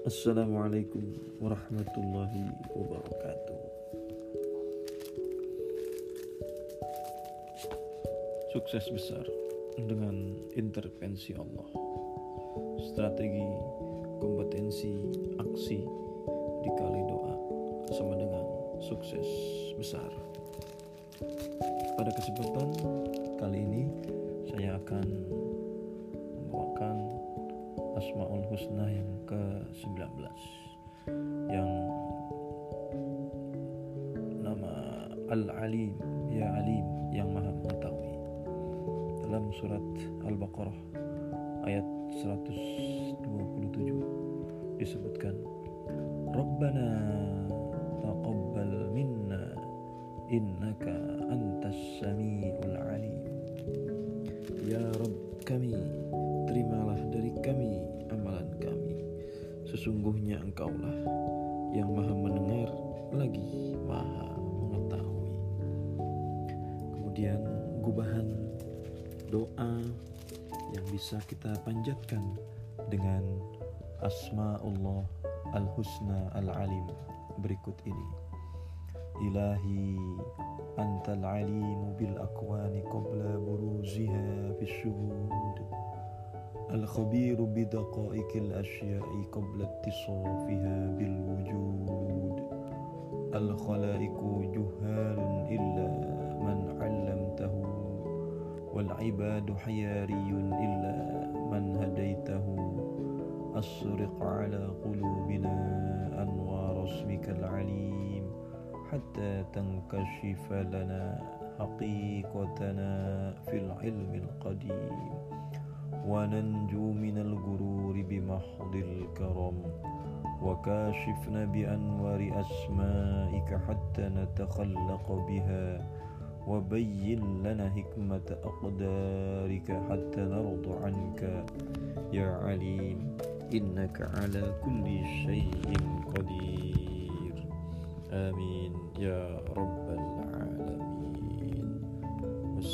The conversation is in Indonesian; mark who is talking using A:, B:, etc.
A: Assalamualaikum warahmatullahi wabarakatuh. Sukses besar dengan intervensi Allah. Strategi, kompetensi, aksi dikali doa sama dengan sukses besar. Pada kesempatan kali ini saya akan membawakan Asmaul Husna yang ke-19. Yang nama Al-Alim ya Alim yang maha mengetahui. Dalam surat Al-Baqarah ayat 127 disebutkan Rabbana taqabbal minna innaka sesungguhnya engkaulah yang maha mendengar lagi maha mengetahui. Kemudian gubahan doa yang bisa kita panjatkan dengan asmaullah al-husna al-alim berikut ini. Ilahi antal alimu bil akwani qabla buruziha fi syuhud الخبير بدقائق الأشياء قبل اتصافها بالوجود. الخلائق جهال إلا من علمته والعباد حياري إلا من هديته. أسرق على قلوبنا أنوار اسمك العليم حتى تنكشف لنا حقيقتنا في العلم القديم. وننجو من الغرور بمحض الكرم وكاشفنا بأنوار أسمائك حتى نتخلق بها وبين لنا حكمة أقدارك حتى نرضى عنك. يا عليم إنك على كل شيء قدير. آمين. يا رب العالمين.